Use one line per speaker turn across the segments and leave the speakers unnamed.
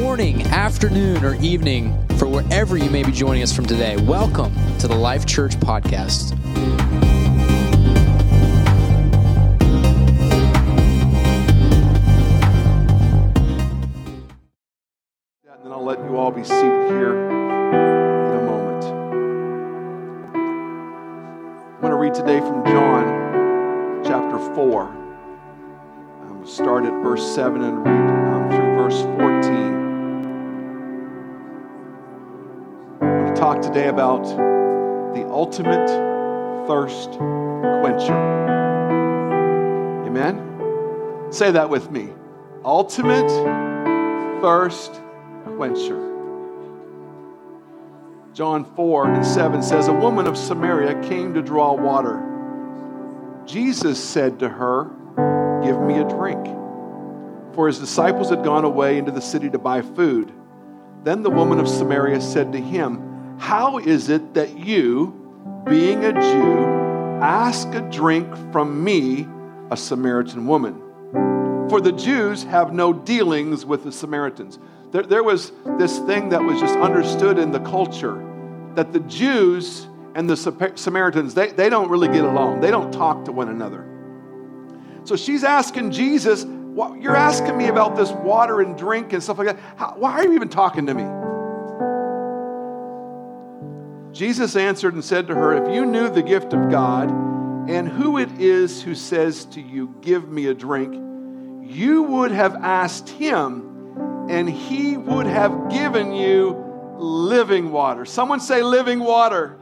morning, afternoon, or evening for wherever you may be joining us from today. Welcome to the Life Church Podcast.
And then I'll let you all be seated here in a moment. I'm going to read today from John chapter 4. Um, we'll start at verse 7 and read um, through verse 14. Talk today about the ultimate thirst quencher. Amen? Say that with me. Ultimate thirst quencher. John 4 and 7 says, A woman of Samaria came to draw water. Jesus said to her, Give me a drink. For his disciples had gone away into the city to buy food. Then the woman of Samaria said to him, How is it that you, being a Jew, ask a drink from me, a Samaritan woman? For the Jews have no dealings with the Samaritans. There, there was this thing that was just understood in the culture that the Jews and the Samaritans, they, they don't really get along. They don't talk to one another. So she's asking Jesus, You're asking me about this water and drink and stuff like that. How, why are you even talking to me? Jesus answered and said to her, If you knew the gift of God and who it is who says to you, Give me a drink, you would have asked him and he would have given you living water. Someone say, living water.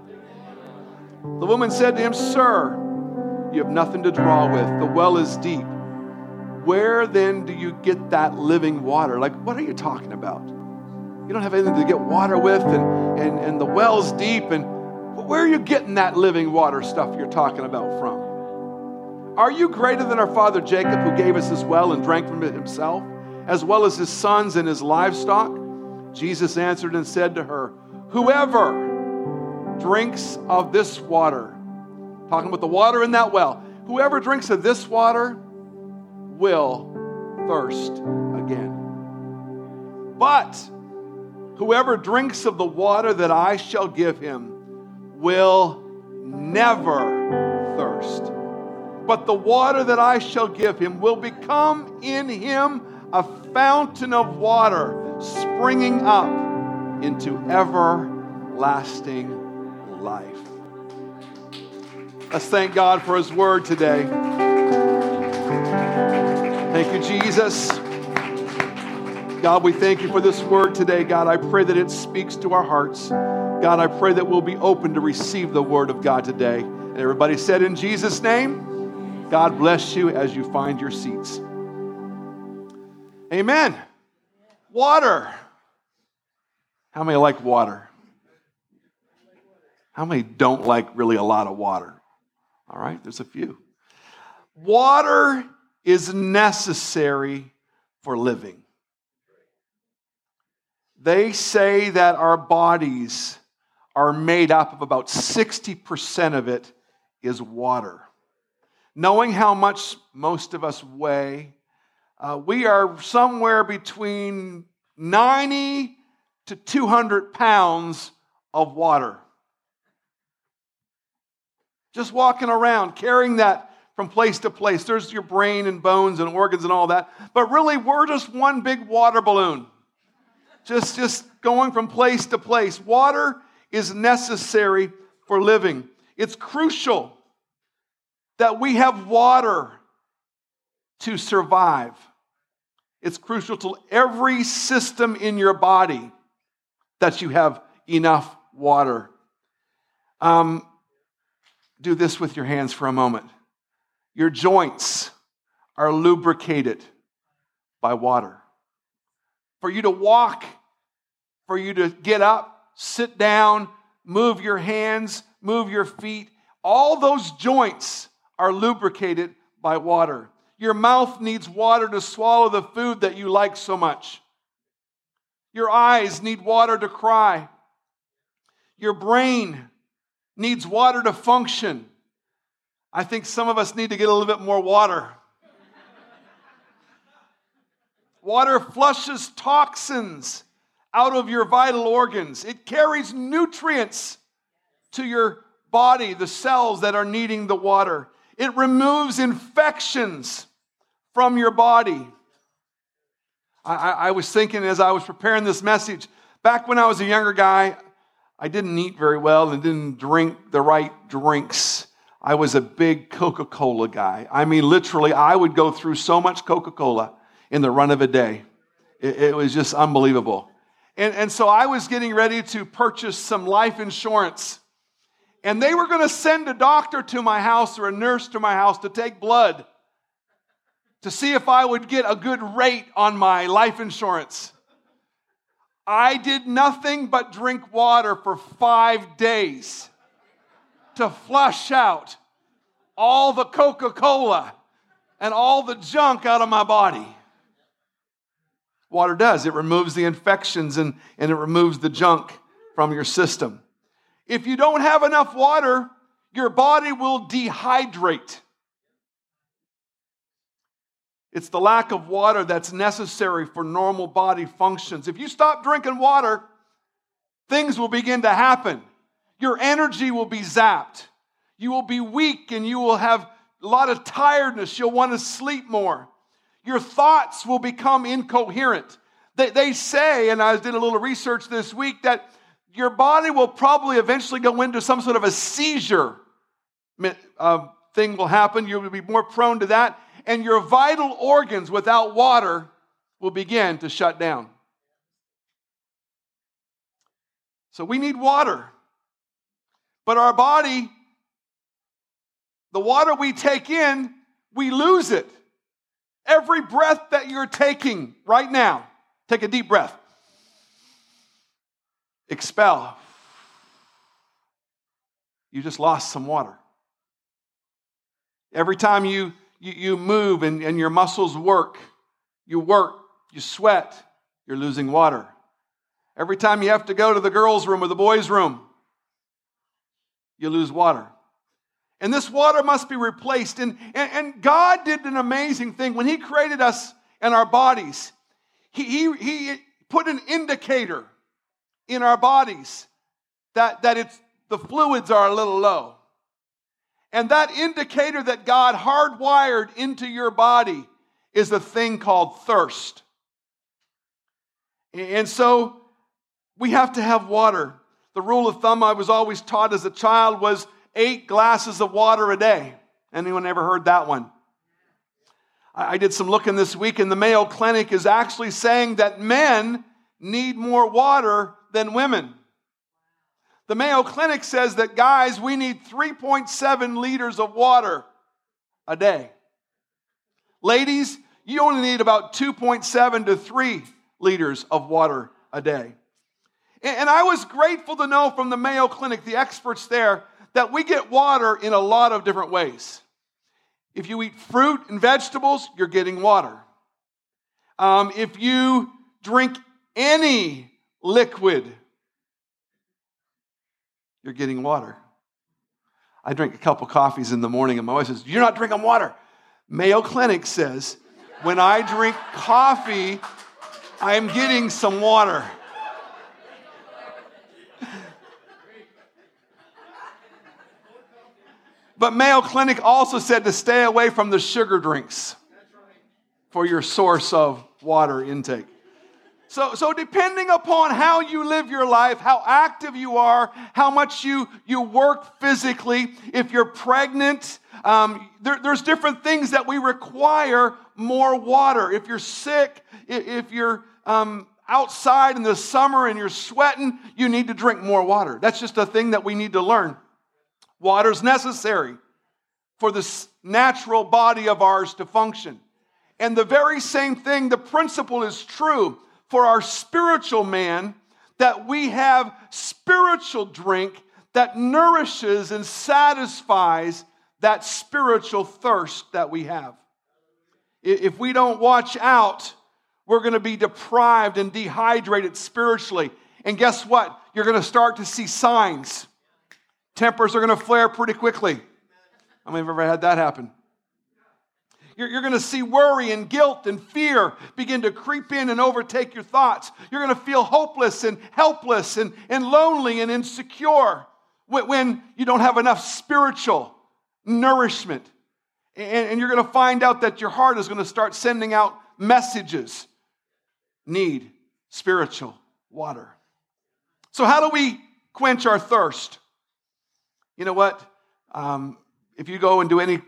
The woman said to him, Sir, you have nothing to draw with. The well is deep. Where then do you get that living water? Like, what are you talking about? You don't have anything to get water with, and, and, and the well's deep. And where are you getting that living water stuff you're talking about from? Are you greater than our father Jacob, who gave us his well and drank from it himself? as well as his sons and his livestock? Jesus answered and said to her, Whoever drinks of this water, talking about the water in that well, whoever drinks of this water will thirst again. But whoever drinks of the water that I shall give him will never thirst. But the water that I shall give him will become in him a fountain of water springing up into everlasting life. Let's thank God for His word today. Thank you, Jesus. God, we thank you for this word today. God, I pray that it speaks to our hearts. God, I pray that we'll be open to receive the word of God today. And everybody said, In Jesus' name, God bless you as you find your seats. Amen. Water. How many like water? How many don't like really a lot of water? All right, there's a few. Water is necessary for living. They say that our bodies are made up of about 60% of it is water. Knowing how much most of us weigh, uh, we are somewhere between 90 to 200 pounds of water. Just walking around, carrying that from place to place. There's your brain and bones and organs and all that. But really, we're just one big water balloon. Just, just going from place to place. Water is necessary for living. It's crucial that we have water to survive. It's crucial to every system in your body that you have enough water. Um, do this with your hands for a moment. Your joints are lubricated by water. For you to walk, for you to get up, sit down, move your hands, move your feet, all those joints are lubricated by water. Your mouth needs water to swallow the food that you like so much. Your eyes need water to cry. Your brain needs water to function. I think some of us need to get a little bit more water. Water flushes toxins out of your vital organs, it carries nutrients to your body, the cells that are needing the water. It removes infections from your body. I, I, I, was thinking as I was preparing this message, back when I was a younger guy, I didn't eat very well and didn't drink the right drinks. I was a big Coca Cola guy. I mean, literally, I would go through so much Coca Cola in the run of a day. It, it was just unbelievable. And, and so I was getting ready to purchase some life insurance. And they were going to send a doctor to my house or a nurse to my house to take blood to see if I would get a good rate on my life insurance. I did nothing but drink water for five days to flush out all the Coca Cola and all the junk out of my body. Water does, it removes the infections and, and it removes the junk from your system. If you don't have enough water, your body will dehydrate. It's the lack of water that's necessary for normal body functions. If you stop drinking water, things will begin to happen. Your energy will be zapped. You will be weak and you will have a lot of tiredness. You'll want to sleep more. Your thoughts will become incoherent. They, they say, and I did a little research this week, that your body will probably eventually go into some sort of a seizure uh, thing will happen. You will be more prone to that and your vital organs without water will begin to shut down. So we need water. But our body, the water we take in, we lose it. Every breath that you're taking right now, take a deep breath. Expel. You just lost some water. Every time you you, you move and, and your muscles work. You work, you sweat, you're losing water. Every time you have to go to the girls' room or the boys' room, you lose water. And this water must be replaced. And, and, and, God did an amazing thing. When He created us and our bodies, he, he, he put an indicator in our bodies that, that it's, the fluids are a little low. And that indicator that God hardwired into your body is a thing called thirst. And so we have to have water. The rule of thumb I was always taught as a child was eight glasses of water a day. Anyone ever heard that one? I did some looking this week, and the Mayo Clinic is actually saying that men need more water than women. The Mayo Clinic says that, guys, we need 3.7 liters of water a day. Ladies, you only need about 2.7 to 3 liters of water a day. And I was grateful to know from the Mayo Clinic, the experts there, that we get water in a lot of different ways. If you eat fruit and vegetables, you're getting water. Um, if you drink any liquid, you're getting water. I drink a couple coffees in the morning, and my wife says, You're not drinking water. Mayo Clinic says, When I drink coffee, I am getting some water. But Mayo Clinic also said to stay away from the sugar drinks for your source of water intake. So, so depending upon how you live your life, how active you are, how much you, you work physically, if you're pregnant, um, there, there's different things that we require more water. If you're sick, if, you're um, outside in the summer and you're sweating, you need to drink more water. That's just a thing that we need to learn. Water is necessary for this natural body of ours to function. And the very same thing, the principle is true for our spiritual man that we have spiritual drink that nourishes and satisfies that spiritual thirst that we have. If we don't watch out, we're going to be deprived and dehydrated spiritually. And guess what? You're going to start to see signs. Tempers are going to flare pretty quickly. How many have ever had that happen? You're, you're going to see worry and guilt and fear begin to creep in and overtake your thoughts. You're going to feel hopeless and helpless and, and lonely and insecure when, when you don't have enough spiritual nourishment. And, and you're going to find out that your heart is going to start sending out messages need spiritual water. So, how do we quench our thirst? You know what? Um, if you go and do any,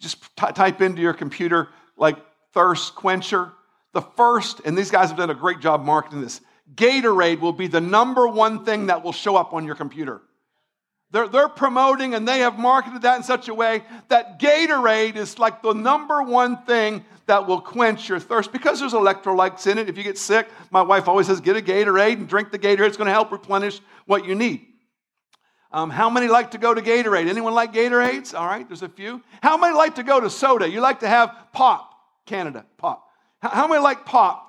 just t- type into your computer like thirst quencher, the first, and these guys have done a great job marketing this, Gatorade will be the number one thing that will show up on your computer. They're, they're promoting and they have marketed that in such a way that Gatorade is like the number one thing that will quench your thirst because there's electrolytes in it. If you get sick, my wife always says, get a Gatorade and drink the Gatorade. It's going to help replenish what you need. Um, how many like to go to Gatorade? Anyone like Gatorades? All right, there's a few. How many like to go to soda? You like to have pop, Canada, pop. How many like pop?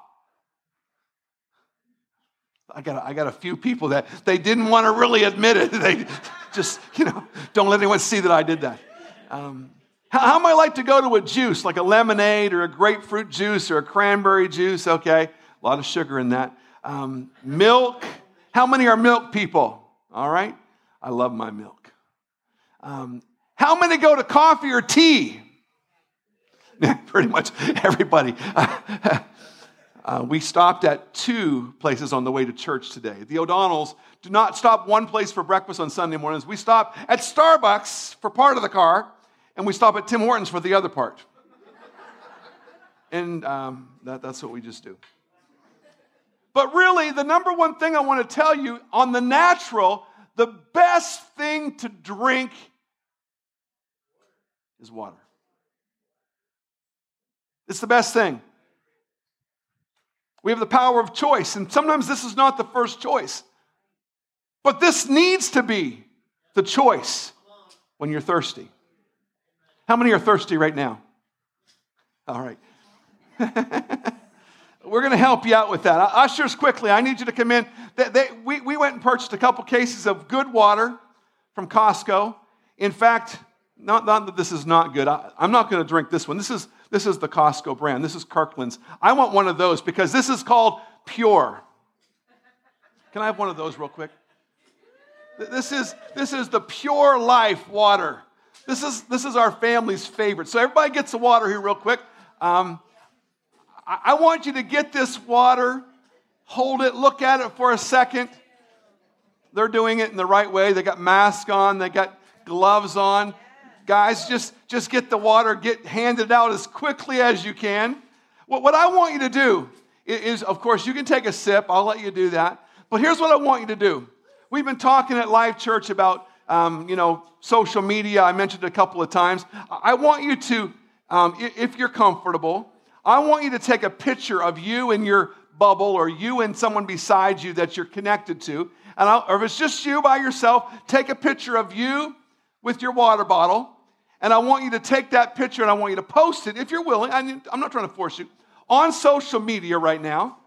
I got, a, I got a few people that they didn't want to really admit it. They just, you know, don't let anyone see that I did that. Um, how, how many like to go to a juice, like a lemonade or a grapefruit juice or a cranberry juice? Okay, a lot of sugar in that. Um, milk. How many are milk people? All right. I love my milk. Um, how many go to coffee or tea? Pretty much everybody. uh, we stopped at two places on the way to church today. The O'Donnells do not stop one place for breakfast on Sunday mornings. We stop at Starbucks for part of the car, and we stop at Tim Hortons for the other part. and um, that, that's what we just do. But really, the number one thing I want to tell you on the natural, the best thing to drink is water. It's the best thing. We have the power of choice, and sometimes this is not the first choice. But this needs to be the choice when you're thirsty. How many are thirsty right now? All right. We're going to help you out with that. Ushers, quickly, I need you to come in. They, they, we, we went and purchased a couple cases of good water from Costco. In fact, not, not that this is not good. I, am not going to drink this one. This is, this is the Costco brand. This is Kirkland's. I want one of those because this is called Pure. Can I have one of those real quick? This is, this is the pure life water. This is, this is our family's favorite. So everybody gets the water here real quick. Um, I want you to get this water, hold it, look at it for a second. They're doing it in the right way. They got masks on, they got gloves on. Guys, just, just get the water, get handed out as quickly as you can. What, what I want you to do is, of course, you can take a sip. I'll let you do that. But here's what I want you to do. We've been talking at Life Church about, um, you know, social media. I mentioned it a couple of times. I want you to, um, if you're comfortable, I want you to take a picture of you and your bubble or you and someone beside you that you're connected to. And I'll, or if it's just you by yourself, take a picture of you with your water bottle. And I want you to take that picture and I want you to post it if you're willing. I'm not trying to force you on social media right now.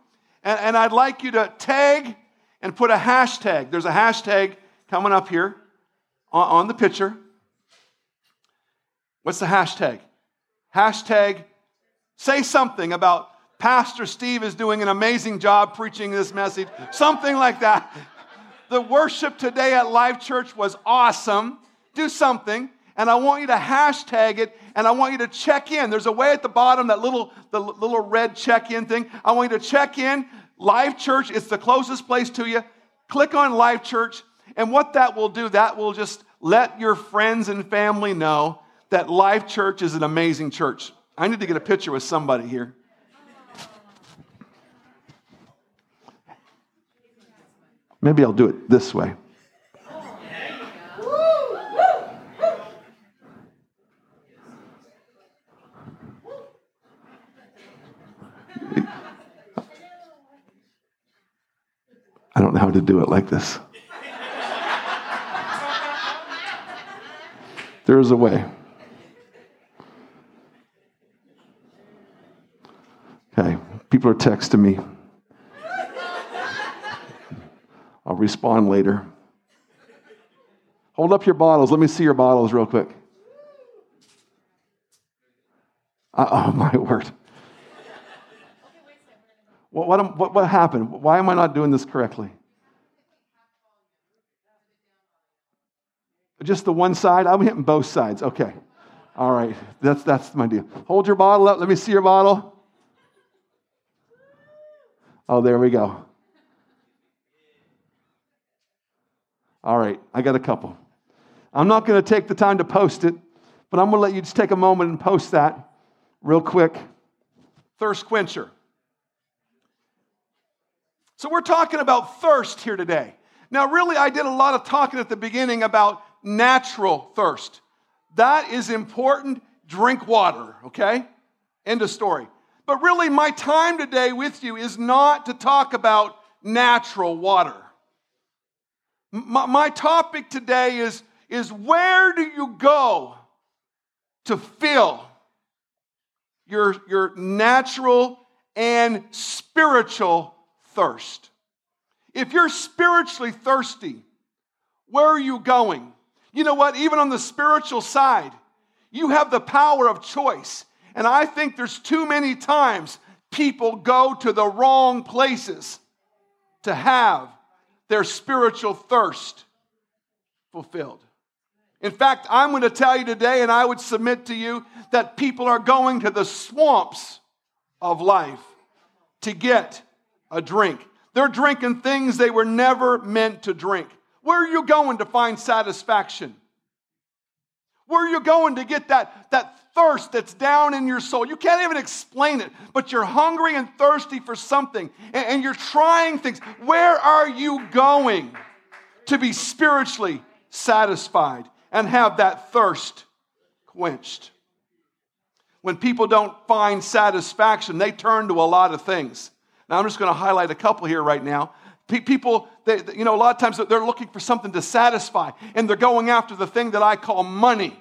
And, and I'd like you to tag and put a hashtag. There's a hashtag coming up here on, on the picture. What's the hashtag? Hashtag Say something about Pastor Steve is doing an amazing job preaching this message. Something like that. The worship today at Life Church was awesome. Do something. And I want you to hashtag it and I want you to check in. There's a way at the bottom, that little, the little red check in thing. I want you to check in. Life Church, it's the closest place to you. Click on Life Church. And what that will do, that will just let your friends and family know that Life Church is an amazing church. I need to get a picture with somebody here. Maybe I'll do it this way. I don't know how to do it like this. There is a way. Okay, people are texting me. I'll respond later. Hold up your bottles. Let me see your bottles real quick. Uh, oh, my word. What, what, what, what happened? Why am I not doing this correctly? Just the one side? I'm hitting both sides. Okay. All right. That's, that's my deal. Hold your bottle up. Let me see your bottle. Oh, there we go. All right. I got a couple. I'm not going to take the time to post it, but I'm going to let you just take a moment and post that real quick. Thirst quencher. So, we're talking about thirst here today. Now, really, I did a lot of talking at the beginning about natural thirst. That is important. Drink water, okay? End of story. But really, my time today with you is not to talk about natural water. My, my topic today is, is where do you go to fill your, your natural and spiritual thirst? If you're spiritually thirsty, where are you going? You know what? Even on the spiritual side, you have the power of choice. And I think there's too many times people go to the wrong places to have their spiritual thirst fulfilled. In fact, I'm going to tell you today, and I would submit to you, that people are going to the swamps of life to get a drink. They're drinking things they were never meant to drink. Where are you going to find satisfaction? Where are you going to get that, that thirst that's down in your soul? You can't even explain it, but you're hungry and thirsty for something, and, and you're trying things. Where are you going to be spiritually satisfied and have that thirst quenched? When people don't find satisfaction, they turn to a lot of things. Now, I'm just going to highlight a couple here right now. People, they, you know, a lot of times they're looking for something to satisfy, and they're going after the thing that I call money.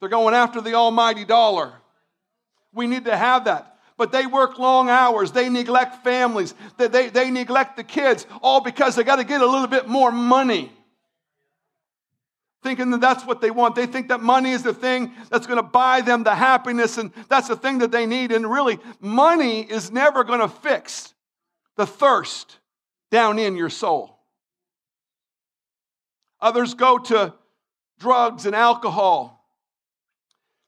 They're going after the almighty dollar. We need to have that. But they work long hours. They neglect families. They, they, they neglect the kids, all because they got to get a little bit more money. Thinking that that's what they want. They think that money is the thing that's going to buy them the happiness, and that's the thing that they need. And really, money is never going to fix the thirst down in your soul. Others go to drugs and alcohol.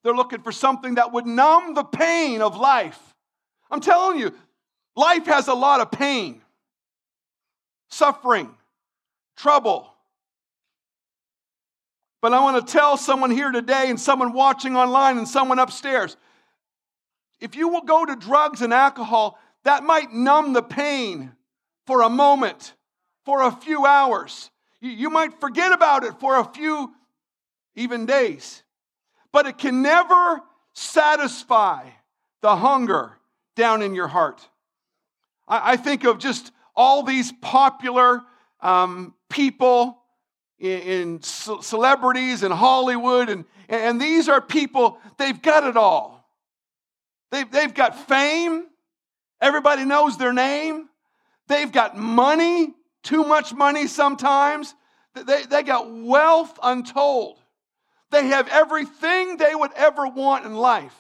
They're looking for something that would numb the pain of life. I'm telling you, life has a lot of pain, suffering, trouble. But I want to tell someone here today, and someone watching online, and someone upstairs if you will go to drugs and alcohol, that might numb the pain for a moment, for a few hours. You might forget about it for a few, even days. But it can never satisfy the hunger down in your heart. I, think of just all these popular um, people in, celebrities in Hollywood, and, and these are people, they've got it all. They've, they've got fame, Everybody knows their name. They've got money, too much money sometimes. They, they got wealth untold. They have everything they would ever want in life.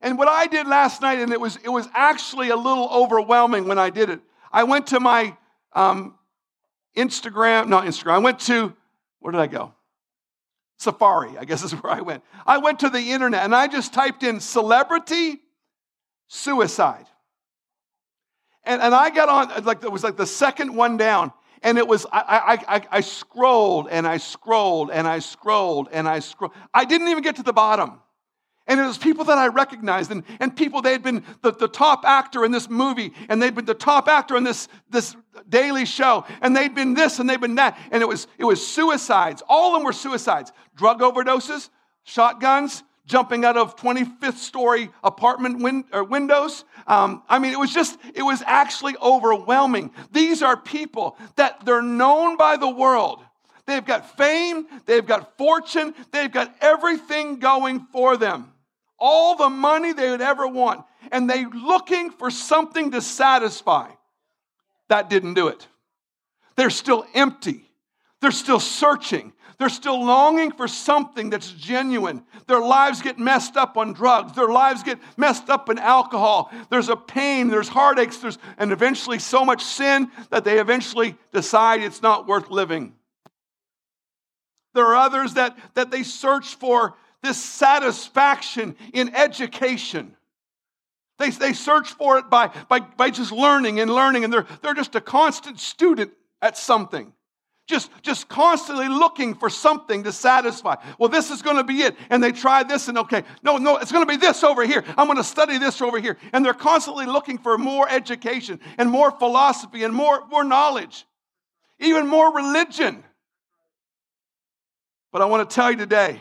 And what I did last night, and it was, it was actually a little overwhelming when I did it. I went to my um, Instagram, not Instagram, I went to, where did I go? Safari, I guess is where I went. I went to the internet and I just typed in celebrity suicide. And, and I got on, like, it was like the second one down. And it was, I, I, I, I scrolled and I scrolled and I scrolled and I scrolled. I didn't even get to the bottom. And it was people that I recognized and, and people, they had been the, the top actor in this movie and they'd been the top actor in this, this daily show and they'd been this and they'd been that. And it was, it was suicides. All of them were suicides. Drug overdoses, shotguns, jumping out of 25th story apartment win- windows. Um, I mean, it was just, it was actually overwhelming. These are people that they're known by the world. They've got fame, they've got fortune, they've got everything going for them. All the money they would ever want. And they're looking for something to satisfy. That didn't do it. They're still empty. They're still searching. They're still longing for something that's genuine. Their lives get messed up on drugs. Their lives get messed up in alcohol. There's a pain, there's heartaches, there's, and eventually so much sin that they eventually decide it's not worth living. There are others that, that they search for this satisfaction in education. They, they search for it by, by, by just learning and learning, and they're, they're just a constant student at something just, just constantly looking for something to satisfy. Well, this is going to be it. And they try this and okay, no, no, it's going to be this over here. I'm going to study this over here. And they're constantly looking for more education and more philosophy and more, more knowledge, even more religion. But I want to tell you today,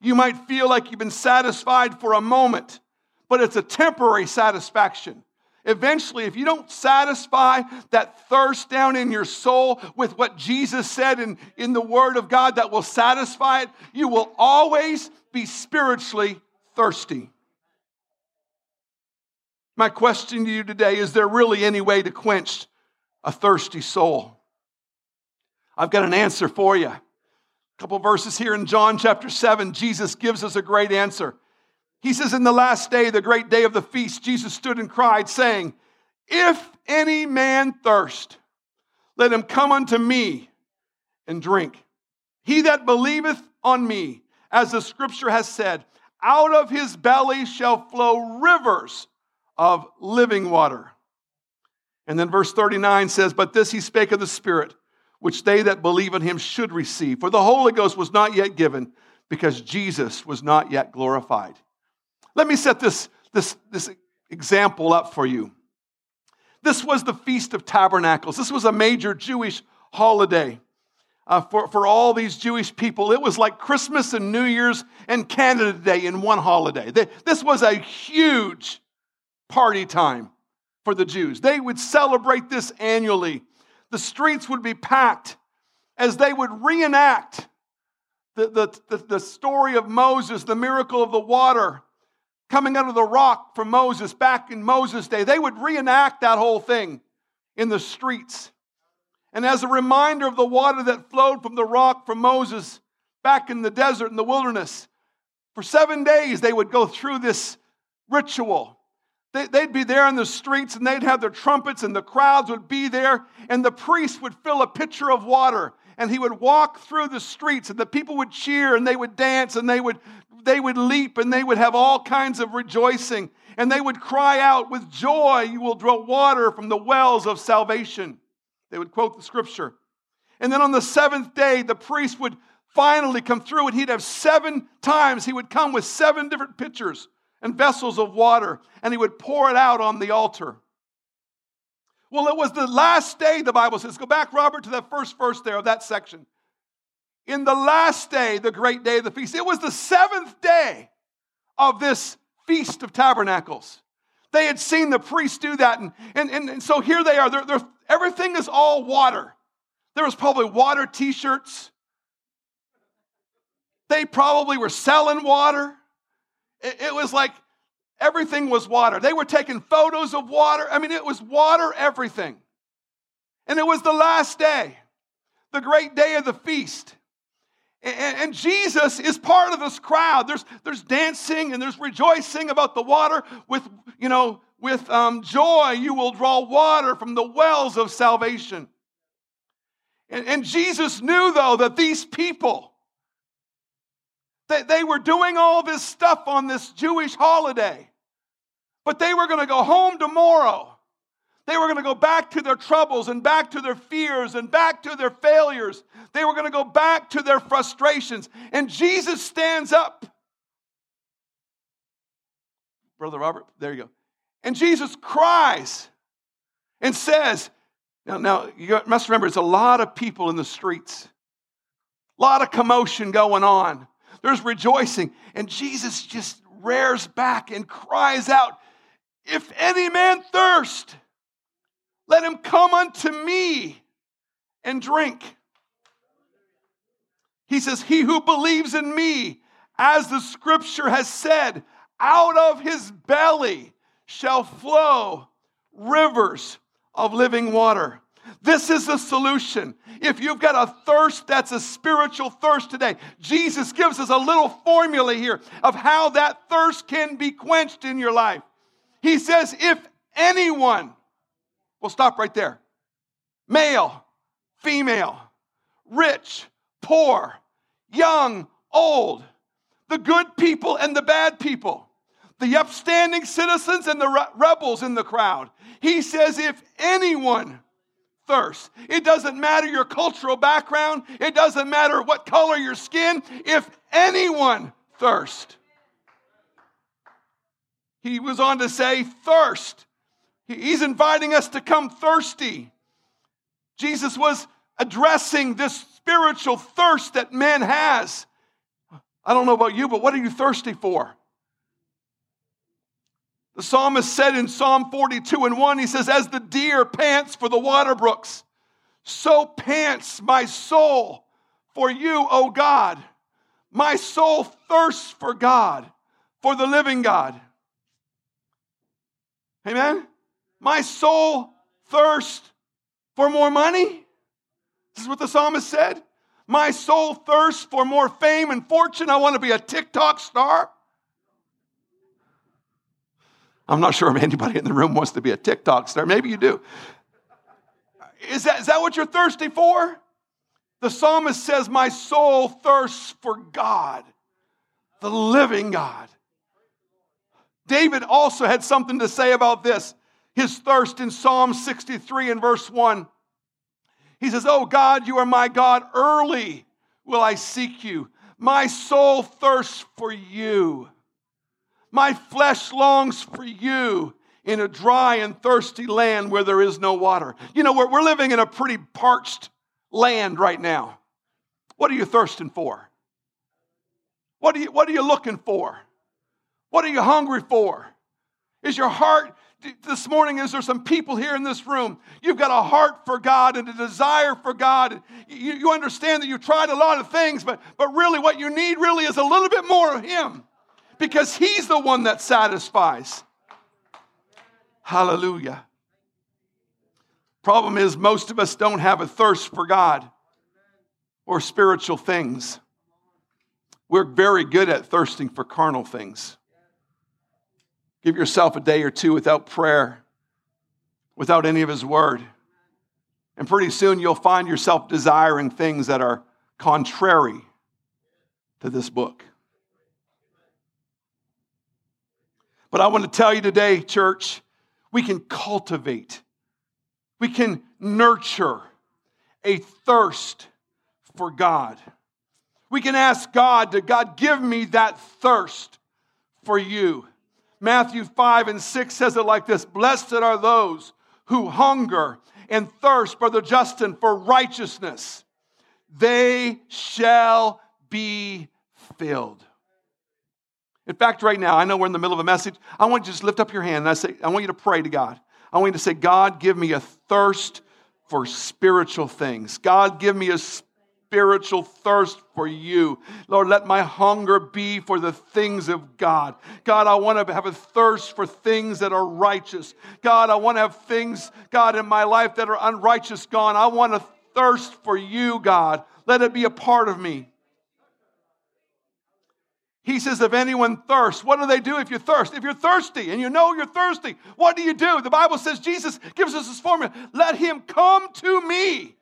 you might feel like you've been satisfied for a moment, but it's a temporary satisfaction. Eventually, if you don't satisfy that thirst down in your soul with what Jesus said in, in the Word of God that will satisfy it, you will always be spiritually thirsty. My question to you today is there really any way to quench a thirsty soul? I've got an answer for you. A couple verses here in John chapter 7, Jesus gives us a great answer. He says, In the last day, the great day of the feast, Jesus stood and cried, saying, If any man thirst, let him come unto me and drink. He that believeth on me, as the scripture has said, out of his belly shall flow rivers of living water. And then verse 39 says, But this he spake of the Spirit, which they that believe in him should receive. For the Holy Ghost was not yet given, because Jesus was not yet glorified. Let me set this, this, this example up for you. This was the Feast of Tabernacles. This was a major Jewish holiday uh, for, for all these Jewish people. It was like Christmas and New Year's and Canada Day in one holiday. They, this was a huge party time for the Jews. They would celebrate this annually. The streets would be packed as they would reenact the, the, the, the story of Moses, the miracle of the water, coming out of the rock from Moses back in Moses' day. They would reenact that whole thing in the streets. And as a reminder of the water that flowed from the rock from Moses back in the desert in the wilderness, for seven days they would go through this ritual. They, would be there in the streets and they'd have their trumpets, and the crowds would be there, and the priest would fill a pitcher of water and he would walk through the streets and the people would cheer and they would dance and they would they would leap and they would have all kinds of rejoicing and they would cry out with joy you will draw water from the wells of salvation they would quote the scripture and then on the seventh day the priest would finally come through and he'd have seven times he would come with seven different pitchers and vessels of water and he would pour it out on the altar well, it was the last day, the Bible says. Go back, Robert, to that first verse there of that section. In the last day, the great day of the feast, it was the seventh day of this Feast of Tabernacles. They had seen the priests do that. And, and, and, and so here they are. They're, they're, everything is all water. There was probably water t shirts. They probably were selling water. It, it was like Everything was water. They were taking photos of water. I mean, it was water, everything. And it was the last day, the great day of the feast. And, Jesus is part of this crowd. There's, there's dancing and there's rejoicing about the water. With, you know, with um, joy, you will draw water from the wells of salvation. And, and Jesus knew, though, that these people, they were doing all this stuff on this Jewish holiday, but they were going to go home tomorrow. They were going to go back to their troubles and back to their fears and back to their failures. They were going to go back to their frustrations. And Jesus stands up. Brother Robert, there you go. And Jesus cries and says, now, now you must remember, it's a lot of people in the streets, a lot of commotion going on. There's rejoicing. And Jesus just rears back and cries out, If any man thirst, let him come unto me and drink. He says, He who believes in me, as the scripture has said, out of his belly shall flow rivers of living water. This is the solution. If you've got a thirst that's a spiritual thirst today, Jesus gives us a little formula here of how that thirst can be quenched in your life. He says, if anyone, we'll stop right there, male, female, rich, poor, young, old, the good people and the bad people, the upstanding citizens and the re- rebels in the crowd. He says, if anyone thirsts, it doesn't matter your cultural background, it doesn't matter what color your skin, if anyone thirst. He was on to say, thirst. He's inviting us to come thirsty. Jesus was addressing this spiritual thirst that man has. I don't know about you, but what are you thirsty for? The psalmist said in Psalm 42 and 1, he says, As the deer pants for the water brooks, so pants my soul for you, O God. My soul thirsts for God, for the living God. Amen? My soul thirsts for more money. This is what the psalmist said. My soul thirsts for more fame and fortune. I want to be a TikTok star. I'm not sure if anybody in the room wants to be a TikTok star. Maybe you do. Is that, is that what you're thirsty for? The psalmist says, My soul thirsts for God, the living God. David also had something to say about this his thirst in Psalm 63 and verse 1. He says, Oh God, you are my God. Early will I seek you. My soul thirsts for you. My flesh longs for you in a dry and thirsty land where there is no water. You know, we're, we're living in a pretty parched land right now. What are you thirsting for? What are you, what are you looking for? What are you hungry for? Is your heart this morning is there some people here in this room you've got a heart for god and a desire for god you, you understand that you've tried a lot of things but, but really what you need really is a little bit more of him because He's the one that satisfies. Hallelujah. Problem is, most of us don't have a thirst for God or spiritual things. We're very good at thirsting for carnal things. Give yourself a day or two without prayer, without any of His Word. And pretty soon you'll find yourself desiring things that are contrary to this book. But I want to tell you today, church, we can cultivate, we can nurture a thirst for God. We can ask God to, God, give me that thirst for you. Matthew 5 and 6 says it like this Blessed are those who hunger and thirst, Brother Justin, for righteousness. They shall be filled. In fact, right now, I know we're in the middle of a message. I want you to just lift up your hand and I say, I want you to pray to God. I want you to say, God, give me a thirst for spiritual things. God, give me a spiritual thirst for you. Lord, let my hunger be for the things of God. God, I want to have a thirst for things that are righteous. God, I want to have things, God, in my life that are unrighteous gone. I want to thirst for you, God. Let it be a part of me. He says, if anyone thirsts, what do they do if you thirst? If you're thirsty and you know you're thirsty, what do you do? The Bible says Jesus gives us this formula let him come to me.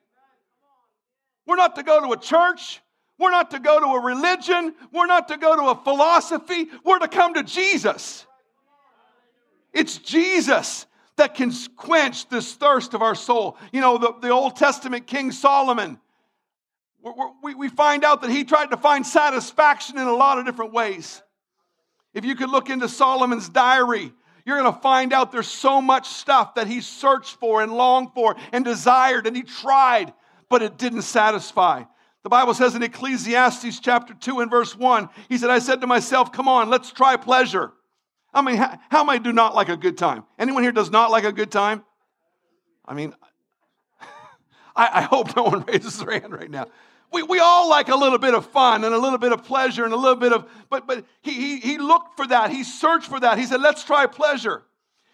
We're not to go to a church. We're not to go to a religion. We're not to go to a philosophy. We're to come to Jesus. It's Jesus that can quench this thirst of our soul. You know, the, the Old Testament King Solomon, we, we find out that he tried to find satisfaction in a lot of different ways. If you could look into Solomon's diary, you're going to find out there's so much stuff that he searched for and longed for and desired and he tried, but it didn't satisfy. The Bible says in Ecclesiastes chapter 2 and verse 1, he said, I said to myself, come on, let's try pleasure. I mean, how, how I do not like a good time? Anyone here does not like a good time? I mean, I, I hope no one raises their hand right now we, we all like a little bit of fun and a little bit of pleasure and a little bit of, but, but he, he, he looked for that. He searched for that. He said, let's try pleasure.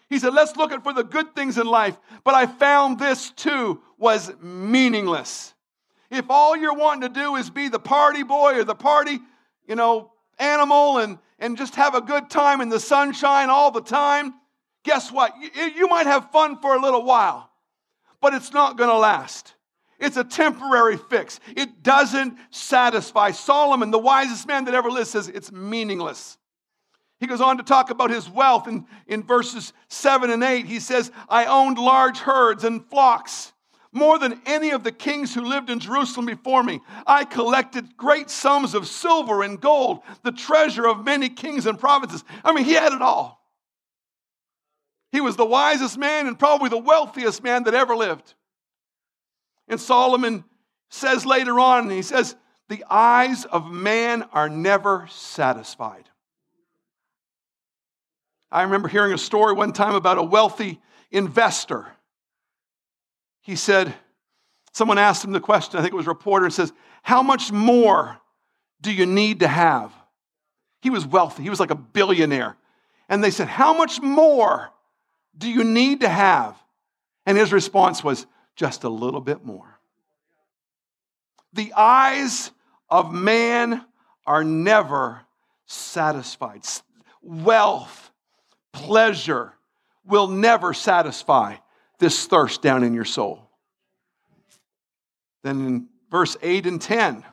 He said, let's look at for the good things in life. But I found this too. Was meaningless. If all you're wanting to do is be the party boy or the party, you know, animal and, and just have a good time in the sunshine all the time, guess what? You, you might have fun for a little while, but it's not going to last. It's a temporary fix. It doesn't satisfy. Solomon, the wisest man that ever lived, says it's meaningless. He goes on to talk about his wealth in, in verses 7 and 8. He says, I owned large herds and flocks, more than any of the kings who lived in Jerusalem before me. I collected great sums of silver and gold, the treasure of many kings and provinces. I mean, he had it all. He was the wisest man and probably the wealthiest man that ever lived. And Solomon says later on, he says, The eyes of man are never satisfied. I remember hearing a story one time about a wealthy investor. He said, someone asked him the question, I think it was a reporter, and says, How much more do you need to have? He was wealthy, he was like a billionaire. And they said, How much more do you need to have? And his response was, Just a little bit more. The eyes of man are never satisfied. Wealth pleasure will never satisfy this thirst down in your soul. Then in verse 8 and 10,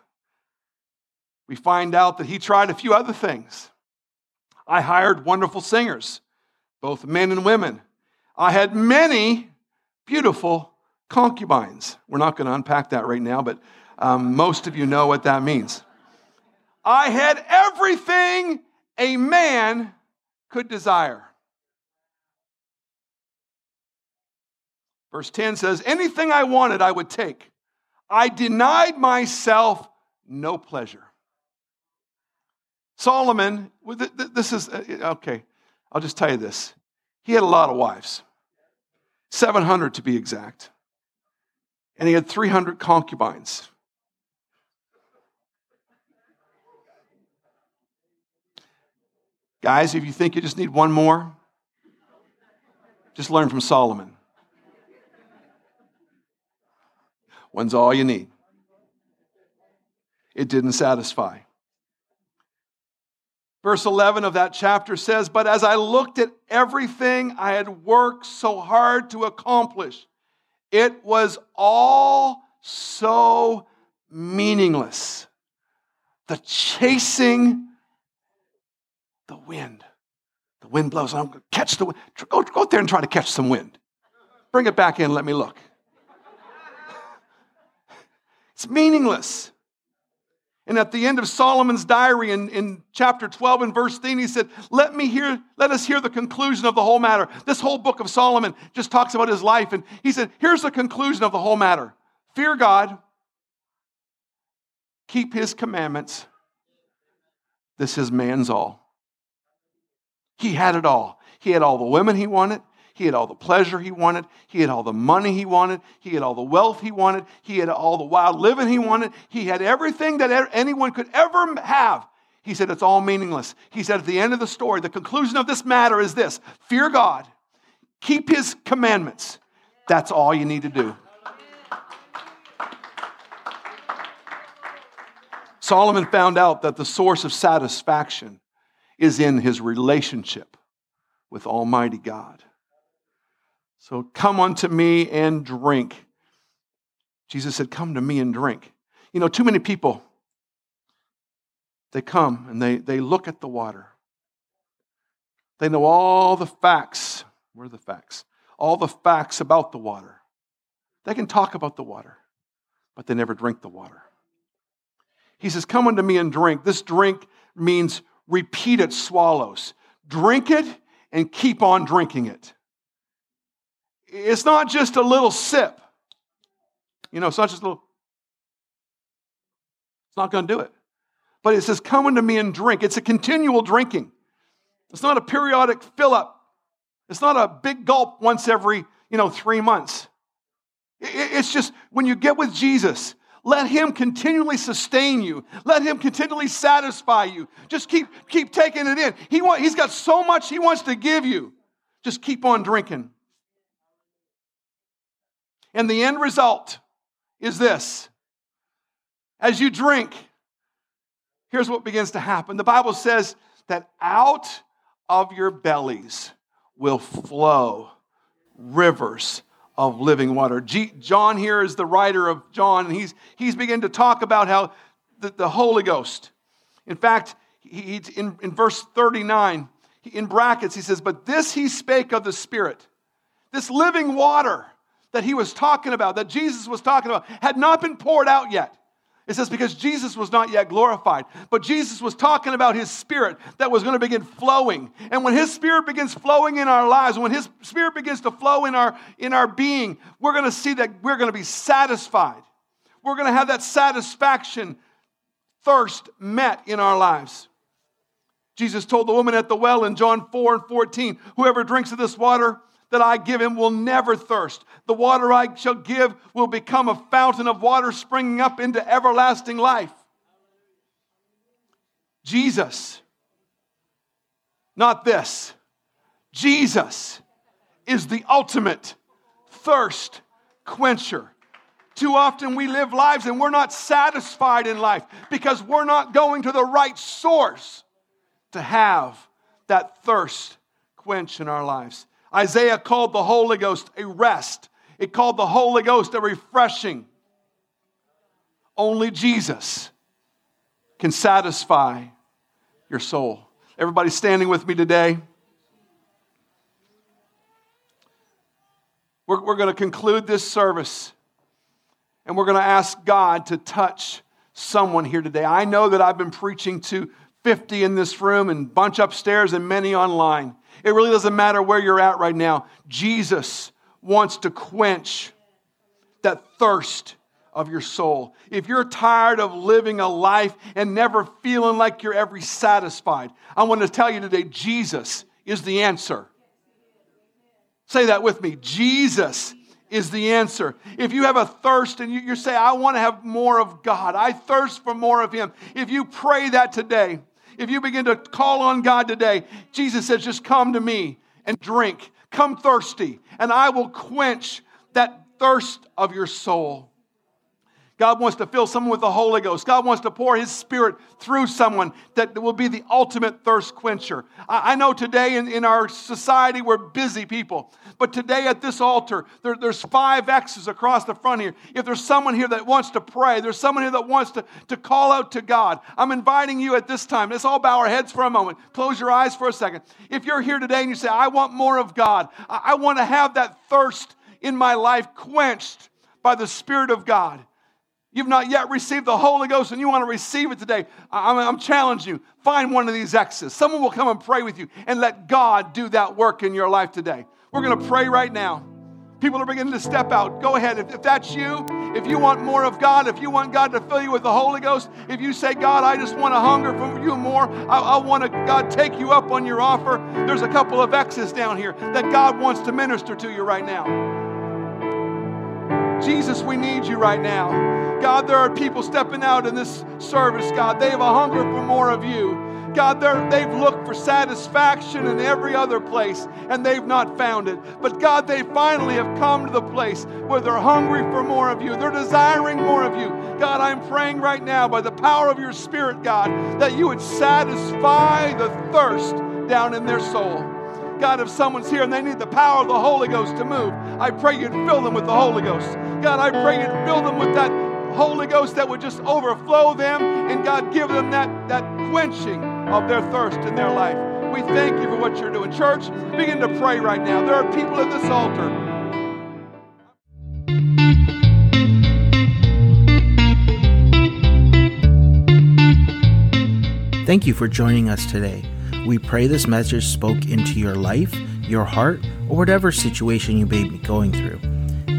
we find out that he tried a few other things. I hired wonderful singers, both men and women. I had many beautiful concubines. We're not going to unpack that right now, but um, most of you know what that means. I had everything a man could desire. Verse 10 says, Anything I wanted, I would take. I denied myself no pleasure. Solomon, this is, uh, okay, I'll just tell you this. He had a lot of wives, 700 to be exact. And he had 300 concubines. Guys, if you think you just need one more, just learn from Solomon. One's all you need. It didn't satisfy. Verse 11 of that chapter says, But as I looked at everything I had worked so hard to accomplish, it was all so meaningless. The chasing the wind. The wind blows. I'm going to catch the wind. Go, go out there and try to catch some wind. Bring it back in. Let me look. It's meaningless. And at the end of Solomon's diary in, in chapter 12 and verse 13, he said, Let me hear, let us hear the conclusion of the whole matter. This whole book of Solomon just talks about his life. And he said, Here's the conclusion of the whole matter. Fear God, keep his commandments. This is man's all. He had it all. He had all the women he wanted. He had all the pleasure he wanted. He had all the money he wanted. He had all the wealth he wanted. He had all the wild living he wanted. He had everything that anyone could ever have. He said it's all meaningless. He said at the end of the story, the conclusion of this matter is this fear God, keep his commandments. That's all you need to do. Solomon found out that the source of satisfaction is in his relationship with Almighty God. So come unto me and drink. Jesus said, Come to me and drink. You know, too many people, they come and they, they look at the water. They know all the facts. Where are the facts? All the facts about the water. They can talk about the water, but they never drink the water. He says, Come unto me and drink. This drink means repeated swallows. Drink it and keep on drinking it. It's not just a little sip. You know, it's not just a little. It's not going to do it. But it says, Come unto me and drink. It's a continual drinking. It's not a periodic fill up. It's not a big gulp once every, you know, three months. It's just when you get with Jesus, let him continually sustain you. Let him continually satisfy you. Just keep, keep taking it in. He want, he's got so much he wants to give you. Just keep on drinking. And the end result is this as you drink, here's what begins to happen. The Bible says that out of your bellies will flow rivers of living water. G- John here is the writer of John, and he's, he's beginning to talk about how the, the Holy Ghost. In fact, he, in, in verse 39, in brackets, he says, But this he spake of the Spirit. This living water that he was talking about, that Jesus was talking about, had not been poured out yet. It says because Jesus was not yet glorified, but Jesus was talking about his spirit that was going to begin flowing. And when his spirit begins flowing in our lives, when his spirit begins to flow in our in our being, we're going to see that we're going to be satisfied. We're going to have that satisfaction thirst met in our lives. Jesus told the woman at the well in John 4 and 14, whoever drinks of this water that I give him will never thirst. The water I shall give will become a fountain of water springing up into everlasting life. Jesus, not this. Jesus is the ultimate thirst quencher. Too often we live lives and we're not satisfied in life because we're not going to the right source to have that thirst quench in our lives. Isaiah called the Holy Ghost a rest, it called the Holy Ghost a refreshing. Only Jesus can satisfy your soul. Everybody standing with me today. We're, we're going to conclude this service and we're going to ask God to touch someone here today. I know that I've been preaching to 50 in this room and bunch upstairs and many online. It really doesn't matter where you're at right now. Jesus wants to quench that thirst of your soul. If you're tired of living a life and never feeling like you're ever satisfied, I want to tell you today Jesus is the answer. Say that with me. Jesus is the answer. If you have a thirst and you, you say, I want to have more of God, I thirst for more of Him, if you pray that today, if you begin to call on God today, Jesus says, just come to me and drink. Come thirsty, and I will quench that thirst of your soul. God wants to fill someone with the Holy Ghost. God wants to pour His Spirit through someone that will be the ultimate thirst quencher. I, know today in, in our society we're busy people, but today at this altar, there, there's five X's across the front here. If there's someone here that wants to pray, there's someone here that wants to, to call out to God, I'm inviting you at this time. Let's all bow our heads for a moment. Close your eyes for a second. If you're here today and you say, I want more of God, I, I want to have that thirst in my life quenched by the Spirit of God. You've not yet received the Holy Ghost and you want to receive it today. I'm, I'm, challenging you. Find one of these X's. Someone will come and pray with you and let God do that work in your life today. We're going to pray right now. People are beginning to step out. Go ahead. If, if that's you, if you want more of God, if you want God to fill you with the Holy Ghost, if you say, God, I just want to hunger for you more, I, I want to, God, take you up on your offer, there's a couple of X's down here that God wants to minister to you right now. Jesus, we need you right now. God, there are people stepping out in this service, God. They have a hunger for more of you. God, they've looked for satisfaction in every other place and they've not found it. But God, they finally have come to the place where they're hungry for more of you. They're desiring more of you. God, I'm praying right now by the power of your Spirit, God, that you would satisfy the thirst down in their soul. God, if someone's here and they need the power of the Holy Ghost to move, I pray you'd fill them with the Holy Ghost. God, I pray you'd fill them with that Holy Ghost that would just overflow them and God, give them that, that quenching of their thirst in their life. We thank you for what you're doing. Church, begin to pray right now. There are people at this altar.
Thank you for joining us today. We pray this message spoke into your life, your heart, or whatever situation you may be going through.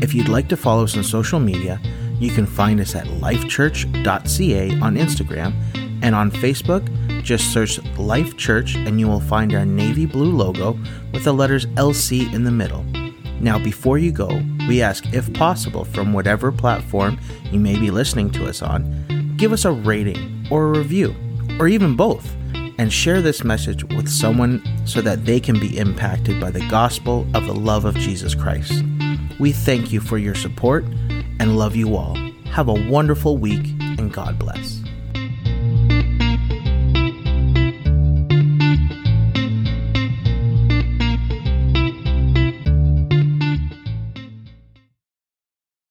If you'd like to follow us on social media, you can find us at lifechurch.ca on Instagram and on Facebook. Just search Life Church and you will find our navy blue logo with the letters LC in the middle. Now, before you go, we ask if possible from whatever platform you may be listening to us on, give us a rating or a review, or even both and share this message with someone so that they can be impacted by the gospel of the love of Jesus Christ. We thank you for your support and love you all. Have a wonderful week and God bless.